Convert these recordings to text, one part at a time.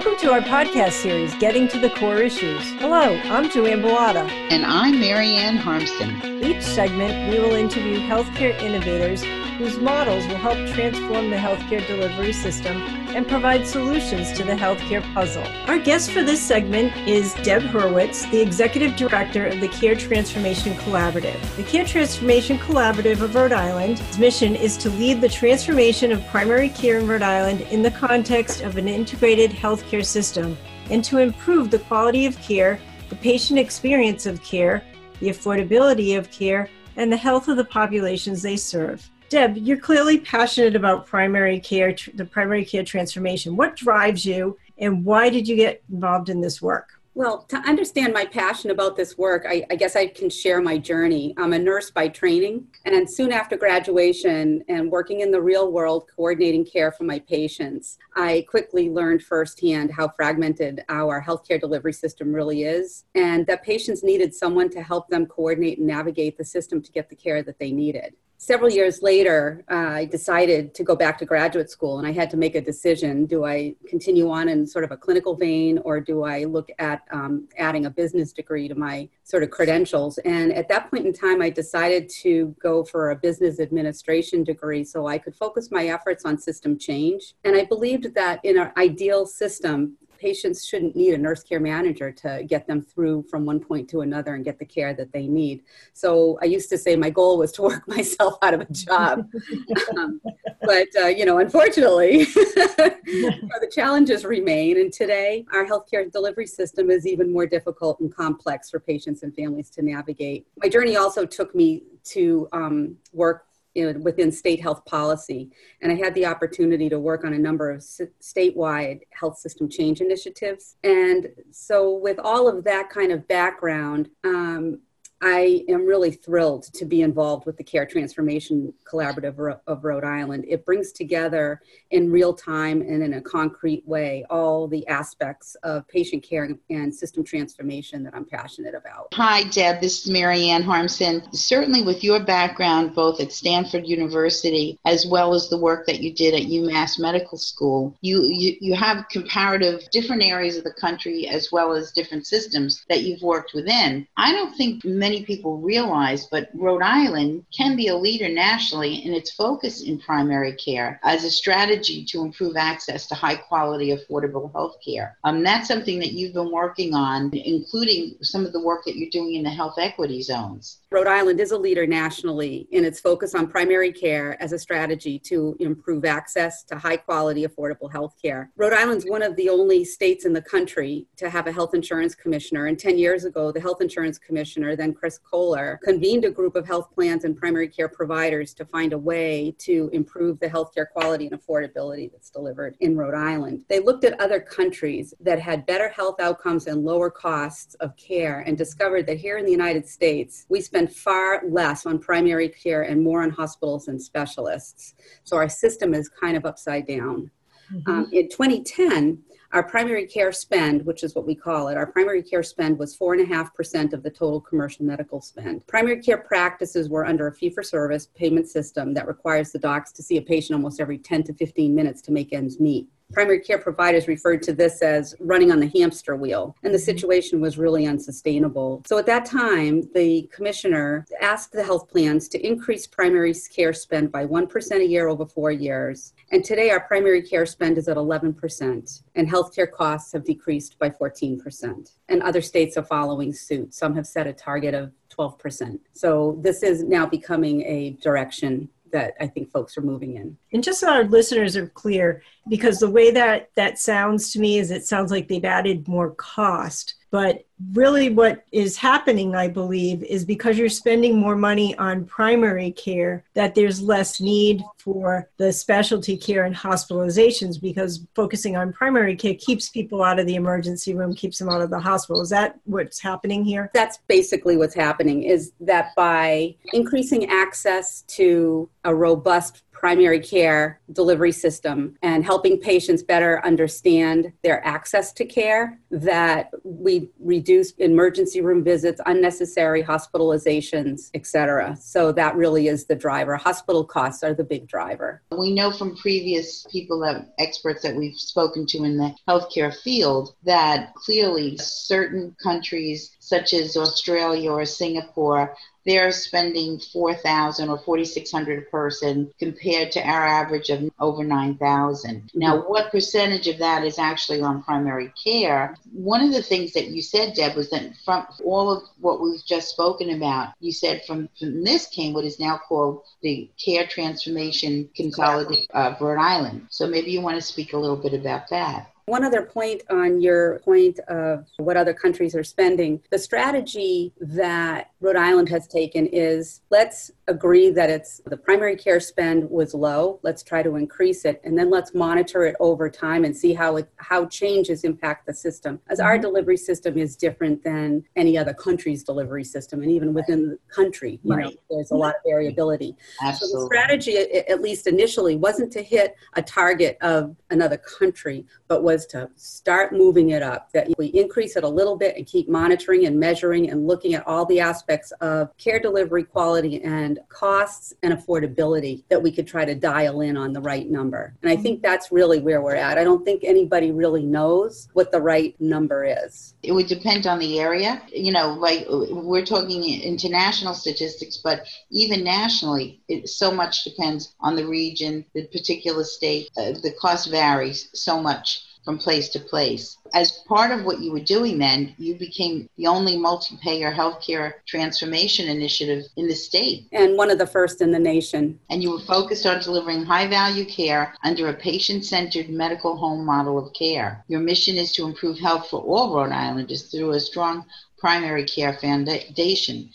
Welcome to our podcast series, Getting to the Core Issues. Hello, I'm Joanne Bellata. And I'm Marianne Harmston. Each segment, we will interview healthcare innovators whose models will help transform the healthcare delivery system and provide solutions to the healthcare puzzle. Our guest for this segment is Deb Hurwitz, the Executive Director of the Care Transformation Collaborative. The Care Transformation Collaborative of Rhode Island's mission is to lead the transformation of primary care in Rhode Island in the context of an integrated healthcare system and to improve the quality of care, the patient experience of care, the affordability of care, and the health of the populations they serve. Deb, you're clearly passionate about primary care, the primary care transformation. What drives you, and why did you get involved in this work? Well, to understand my passion about this work, I, I, guess I can share my journey. I'm a nurse by training, and soon after graduation and working in the real world, coordinating care for my patients, I quickly learned firsthand how fragmented our healthcare delivery system really is, and that patients needed someone to help them coordinate and navigate the system to get the care that they needed several years later, uh, I decided to go back to graduate school and I had to make a decision. Do I continue on in sort of a clinical vein or do I look at um, adding a business degree to my sort of credentials? And at that point in time, I decided to go for a business administration degree so I could focus my efforts on system change. And I believed that in an ideal system, patients shouldn't need a nurse care manager to get them through from one point to another and get the care that they need. So I used to say my goal was to work myself out of a job. um, but, uh, you know, unfortunately, the challenges remain. And today, our healthcare delivery system is even more difficult and complex for patients and families to navigate. My journey also took me to um, work know, within state health policy. And I had the opportunity to work on a number of s- statewide health system change initiatives. And so, with all of that kind of background, um, I am really thrilled to be involved with the Care Transformation Collaborative of Rhode Island. It brings together in real time and in a concrete way all the aspects of patient care and system transformation that I'm passionate about. Hi, Deb. This is Marianne Harmson. Certainly, with your background both at Stanford University as well as the work that you did at UMass Medical School, you, you, you have comparative different areas of the country as well as different systems that you've worked within. I don't think many many people realize, but Rhode Island can be a leader nationally in its focus in primary care as a strategy to improve access to high quality, affordable health care. Um, that's something that you've been working on, including some of the work that you're doing in the health equity zones. Rhode Island is a leader nationally in its focus on primary care as a strategy to improve access to high quality, affordable health care. Rhode Island's one of the only states in the country to have a health insurance commissioner. And 10 years ago, the health insurance commissioner, then Chris Koller, convened a group of health plans and primary care providers to find a way to improve the healthcare quality and affordability that's delivered in Rhode Island. They looked at other countries that had better health outcomes and lower costs of care and discovered that here in the United States, we spend far less on primary care and more on hospitals and specialists. So our system is kind of upside down. Mm-hmm. Um, in 2010, our primary care spend, which is what we call it, our primary care spend was 4.5% of the total commercial medical spend. Primary care practices were under a fee for service payment system that requires the docs to see a patient almost every 10 to 15 minutes to make ends meet primary care providers referred to this as running on the hamster wheel, and the mm-hmm. situation was really unsustainable. So at that time, the commissioner asked the health plans to increase primary care spend by 1% a year over four years. And today, our primary care spend is at 11%, and healthcare costs have decreased by 14%. And other states are following suit. Some have set a target of 12%. So this is now becoming a direction that I think folks are moving in. And just so our listeners are clear, because the way that that sounds to me is it sounds like they've added more cost but really, what is happening, I believe, is because you're spending more money on primary care, that there's less need for the specialty care and hospitalizations because focusing on primary care keeps people out of the emergency room, keeps them out of the hospital. Is that what's happening here? That's basically what's happening, is that by increasing access to a robust primary care delivery system and helping patients better understand their access to care, that we reduce emergency room visits, unnecessary hospitalizations, etc. So that really is the driver. Hospital costs are the big driver. We know from previous people that experts that we've spoken to in the healthcare field that clearly certain countries such as Australia or Singapore they're spending 4000 or 4600 a person compared to our average of over 9000 now mm-hmm. what percentage of that is actually on primary care? One of the things that you said deb was that from all of what we've just spoken about you said from, from this came what is now called the care transformation consolidation of rhode island. So maybe you want to speak a little bit about that one other point on your point of what other countries are spending. The strategy that Rhode Island has taken is let's agree that it's the primary care spend was low. Let's try to increase it and then let's monitor it over time and see how it how changes impact the system. As our mm-hmm. delivery system is different than any other country's delivery system and even within the country, you right. know, there's a lot of variability. Absolutely. So the strategy at least initially wasn't to hit a target of another country, but was to start moving it up, that we increase it a little bit and keep monitoring and measuring and looking at all the aspects of care delivery quality and costs and affordability that we could try to dial in on the right number. And I think that's really where we're at. I don't think anybody really knows what the right number is. It would depend on the area. You know, like we're talking international statistics, but even nationally, it so much depends on the region, the particular state. Uh, the cost varies so much from place to place. As part of what you were doing then, you became the only multi payer healthcare transformation initiative in the state. And one of the first in the nation. And you were focused on delivering high value care under a patient centered medical home model of care. Your mission is to improve health for all Rhode Islanders through a strong primary care foundation.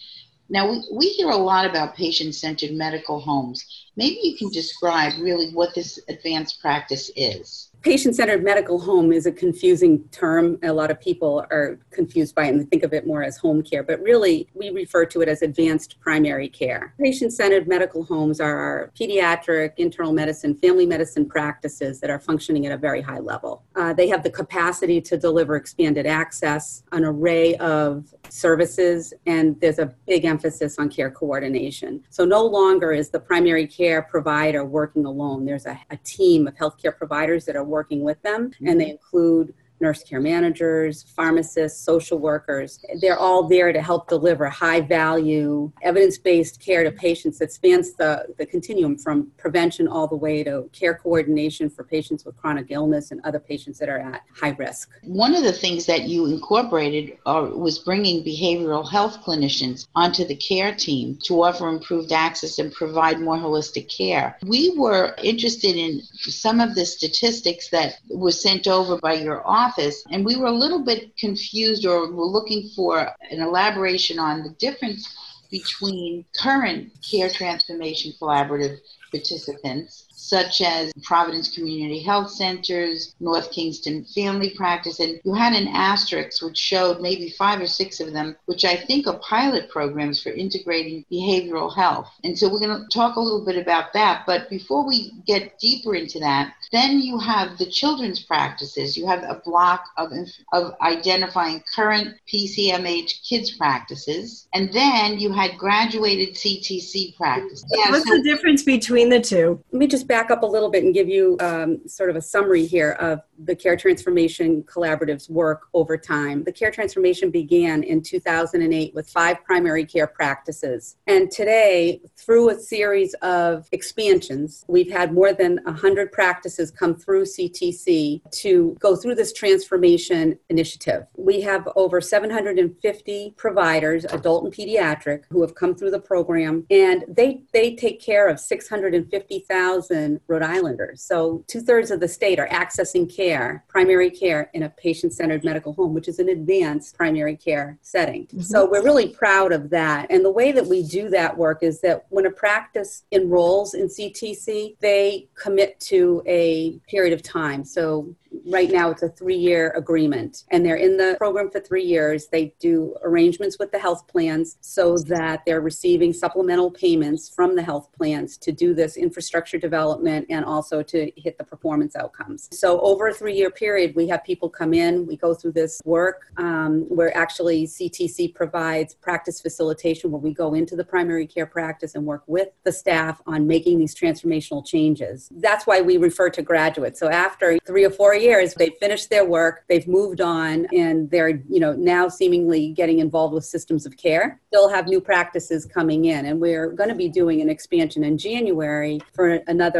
Now, we, we hear a lot about patient centered medical homes. Maybe you can describe really what this advanced practice is patient centered medical home is a confusing term. A lot of people are confused by it and think of it more as home care, but really we refer to it as advanced primary care. Patient centered medical homes are our pediatric, internal medicine, family medicine practices that are functioning at a very high level. Uh, they have the capacity to deliver expanded access, an array of services, and there's a big emphasis on care coordination. So no longer is the primary care provider working alone. There's a, a team of healthcare providers that are working with them, and mm-hmm. they include nurse care managers, pharmacists, social workers. They're all there to help deliver high value, evidence based care to patients that spans the, the continuum from prevention all the way to care coordination for patients with chronic illness and other patients that are at high risk. One of the things that you incorporated uh, was bringing behavioral health clinicians onto the care team to offer improved access and provide more holistic care. We were interested in some of the statistics that were sent over by your office office, and we were a little bit confused or were looking for an elaboration on the difference between current care transformation collaborative participants such as Providence Community Health Centers, North Kingstown Family Practice, and you had an asterisk which showed maybe five or six of them, which I think are pilot programs for integrating behavioral health. And so we're going to talk a little bit about that. But before we get deeper into that, then you have the children's practices. You have a block of, of identifying current PCMH kids practices. And then you had graduated CTC practices. Yeah, What's so- the difference between the two? Let me just back up a little bit and give you um, sort of a summary here of the Care Transformation Collaborative's work over time. The Care Transformation began in 2008 with five primary care practices. And today, through a series of expansions, we've had more than 100 practices come through CTC to go through this transformation initiative. We have over 750 providers, adult and pediatric, who have come through the program, and they, they take care of 650,000 Rhode Islanders. So two thirds of the state are accessing care care, primary care in a patient centered medical home, which is an advanced primary care setting. Mm-hmm. So we're really proud of that. And the way that we do that work is that when a practice enrolls in CTC, they commit to a period of time. So right now it's a three year agreement, and they're in the program for three years. They do arrangements with the health plans so that they're receiving supplemental payments from the health plans to do this infrastructure development and also to hit the performance outcomes. So, over a three year period, we have people come in, we go through this work um, where actually CTC provides practice facilitation where we go into the primary care practice and work with the staff on making these transformational changes. That's why we refer to graduates. So, after three or four years, they've finished their work, they've moved on, and they're you know now seemingly getting involved with systems of care. They'll have new practices coming in, and we're going to be doing an expansion in January for another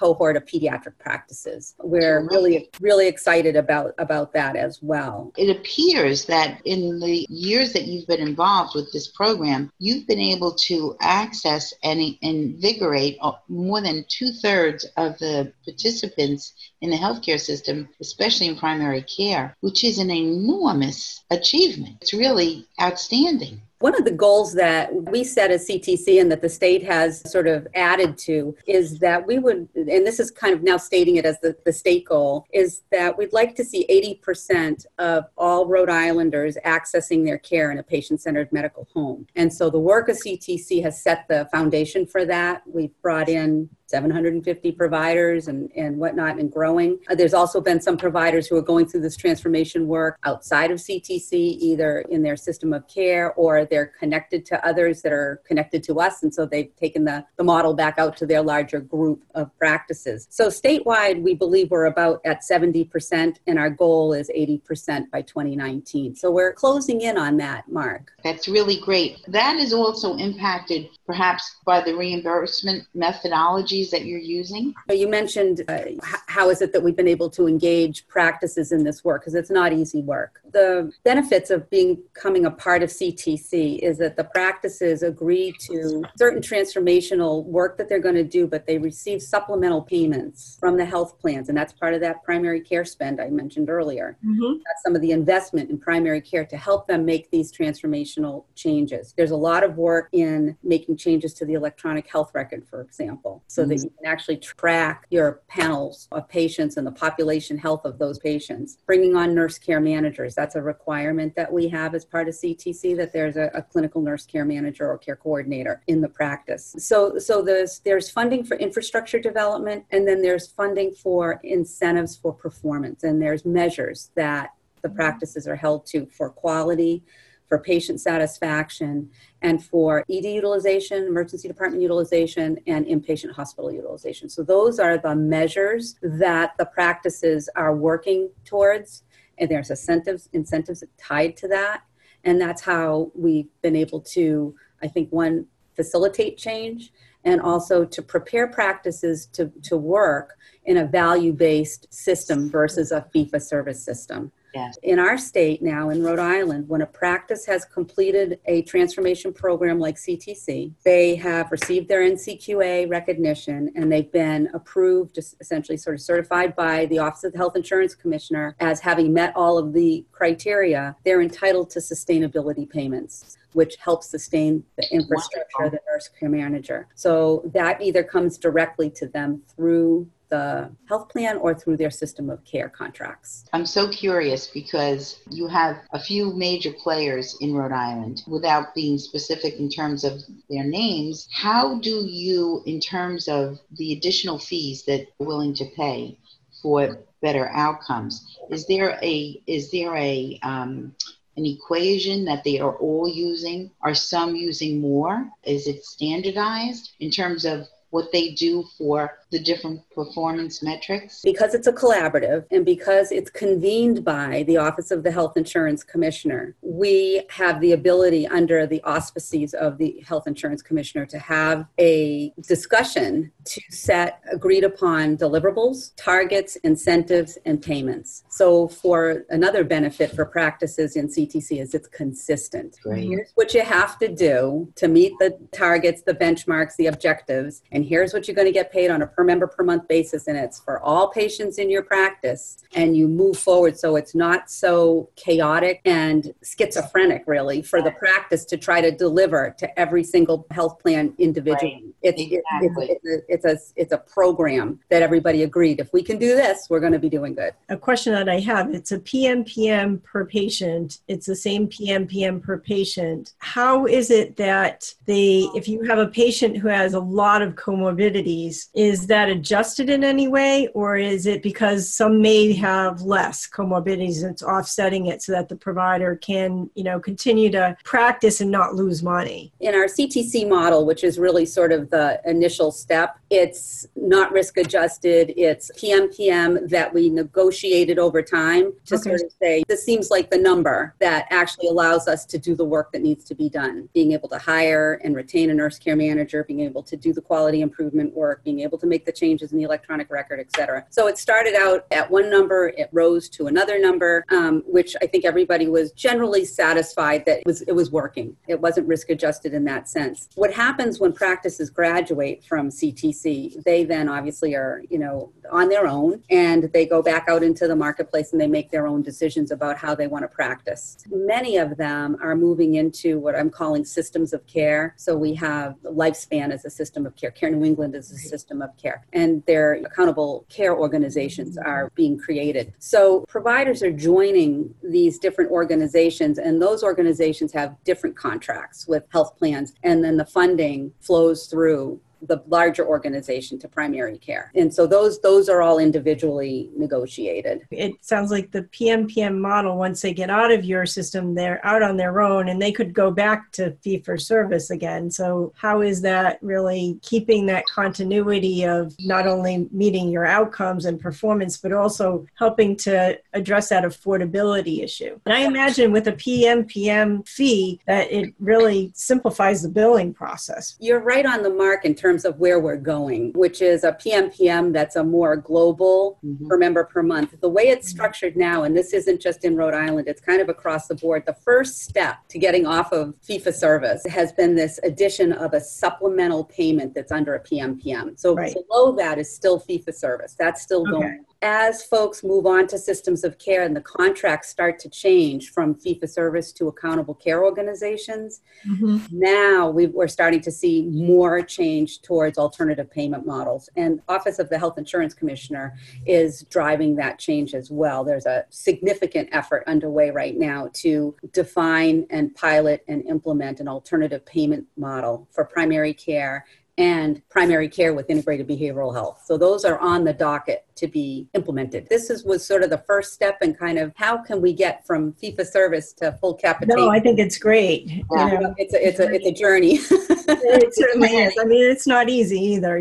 cohort of pediatric practices. We're really, really excited about, about that as well. It appears that in the years that you've been involved with this program, you've been able to access and invigorate uh, more than two thirds of the participants in the healthcare system, especially in primary care, which is an enormous achievement. It's really outstanding. One of the goals that we set as CTC and that the state has sort of added to is that we would, and this is kind of now stating it as the, the state goal, is that we'd like to see 80% of all Rhode Islanders accessing their care in a patient centered medical home. And so the work of CTC has set the foundation for that. We've brought in 750 providers and, and whatnot and growing. Uh, there's also been some providers who are going through this transformation work outside of CTC, either in their system of care or they're connected to others that are connected to us. And so they've taken the, the model back out to their larger group of practices. So statewide, we believe we're about at 70%, and our goal is 80% by 2019. So we're closing in on that, Mark. That's really great. That is also impacted perhaps by the reimbursement methodology strategies that you're using? You mentioned uh, how is it that we've been able to engage practices in this work because it's not easy work. The benefits of being, becoming a part of CTC is that the practices agree to certain transformational work that they're going to do, but they receive supplemental payments from the health plans, and that's part of that primary care spend I mentioned earlier. Mm-hmm. That's some of the investment in primary care to help them make these transformational changes. There's a lot of work in making changes to the electronic health record, for example, so that you can actually track your panels of patients and the population health of those patients. Bringing on nurse care managers, that's a requirement that we have as part of CTC that there's a, a clinical nurse care manager or care coordinator in the practice. So, so there's, there's funding for infrastructure development, and then there's funding for incentives for performance, and there's measures that the practices are held to for quality for patient satisfaction, and for ED utilization, emergency department utilization, and inpatient hospital utilization. So, those are the measures that the practices are working towards, and there's incentives, incentives tied to that. And that's how we've been able to, I think, one, facilitate change and also to prepare practices to, to work in a value based system versus a for service system. Yes. In our state now, in Rhode Island, when a practice has completed a transformation program like CTC, they have received their NCQA recognition and they've been approved, essentially sort of certified by the Office of the Health Insurance Commissioner as having met all of the criteria, they're entitled to sustainability payments which helps sustain the infrastructure, of the nurse care manager. So that either comes directly to them through the health plan or through their system of care contracts. I'm so curious because you have a few major players in Rhode Island without being specific in terms of their names. How do you, in terms of the additional fees that you're willing to pay for better outcomes, is there a is there a um, an equation that they are all using? Are some using more? Is it standardized in terms of what they do for the different performance metrics? Because it's a collaborative and because it's convened by the Office of the Health Insurance Commissioner, we have the ability under the auspices of the Health Insurance Commissioner to have a discussion to set agreed upon deliverables, targets, incentives, and payments. So, for another benefit for practices in CTC is it's consistent. Great. Here's what you have to do to meet the targets, the benchmarks, the objectives, and here's what you're going to get paid on a per member per month basis and it's for all patients in your practice and you move forward so it's not so chaotic and schizophrenic really for the practice to try to deliver to every single health plan individually. Right. It's, exactly. it, it's, it's, a, it's, a, it's a program that everybody agreed if we can do this, we're going to be doing good. A question that I have it's a PMPM per patient, it's the same PMPM per patient. How is it that they, if you have a patient who has a lot of comorbidities, is that adjusted in any way, or is it because some may have less comorbidities and it's offsetting it so that the provider can, you know, continue to practice and not lose money? In our CTC model, which is really sort of the initial step, it's not risk adjusted, it's PMPM that we negotiated over time to okay. sort of say, this seems like the number that actually allows us to do the work that needs to be done. Being able to hire and retain a nurse care manager, being able to do the quality improvement work, being able to make the changes in the electronic record, et cetera. So it started out at one number, it rose to another number, um, which I think everybody was generally satisfied that it was, it was working. It wasn't risk adjusted in that sense. What happens when practices graduate from CTC, they then obviously are, you know, on their own and they go back out into the marketplace and they make their own decisions about how they want to practice. Many of them are moving into what I'm calling systems of care. So we have Lifespan as a system of care, Care New England is a system of care, and their accountable care organizations mm-hmm. are being created. So providers are joining these different organizations, and those organizations have different contracts with health plans, and then the funding flows through the larger organization to primary care. And so those those are all individually negotiated. It sounds like the PMPM model once they get out of your system they're out on their own and they could go back to fee for service again. So how is that really keeping that continuity of not only meeting your outcomes and performance but also helping to address that affordability issue. And I imagine with a PMPM fee that it really simplifies the billing process. You're right on the mark in terms terms of where we're going, which is a PMPM that's a more global mm-hmm. per member per month. The way it's structured now, and this isn't just in Rhode Island, it's kind of across the board. The first step to getting off of fee for service has been this addition of a supplemental payment that's under a PMPM. So right. below that is still fee for service. That's still okay. going as folks move on to systems of care and the contracts start to change from fee for service to accountable care organizations, mm-hmm. now we are starting to see more change towards alternative payment models. And Office of the Health Insurance Commissioner is driving that change as well. There's a significant effort underway right now to define and pilot and implement an alternative payment model for primary care and primary care with integrated behavioral health. So those are on the docket to be implemented. This is, was sort of the first step and kind of how can we get from fee for service to full capitation. No, I think it's great. Yeah. You know, it's a, it's a, it's a journey. it certainly is. I mean, it's not easy either.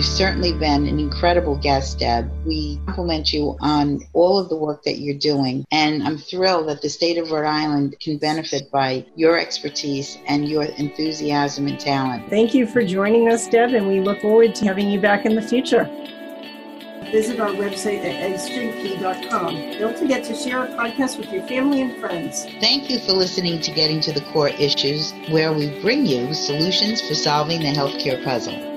You've certainly been an incredible guest, Deb. We compliment you on all of the work that you're doing. And I'm thrilled that the state of Rhode Island can benefit by your expertise and your enthusiasm and talent. Thank you for joining us, Deb, and we look forward to having you back in the future. Visit our website at edstreamkey.com. Don't forget to share our podcast with your family and friends. Thank you for listening to Getting to the Core Issues, where we bring you solutions for solving the healthcare puzzle.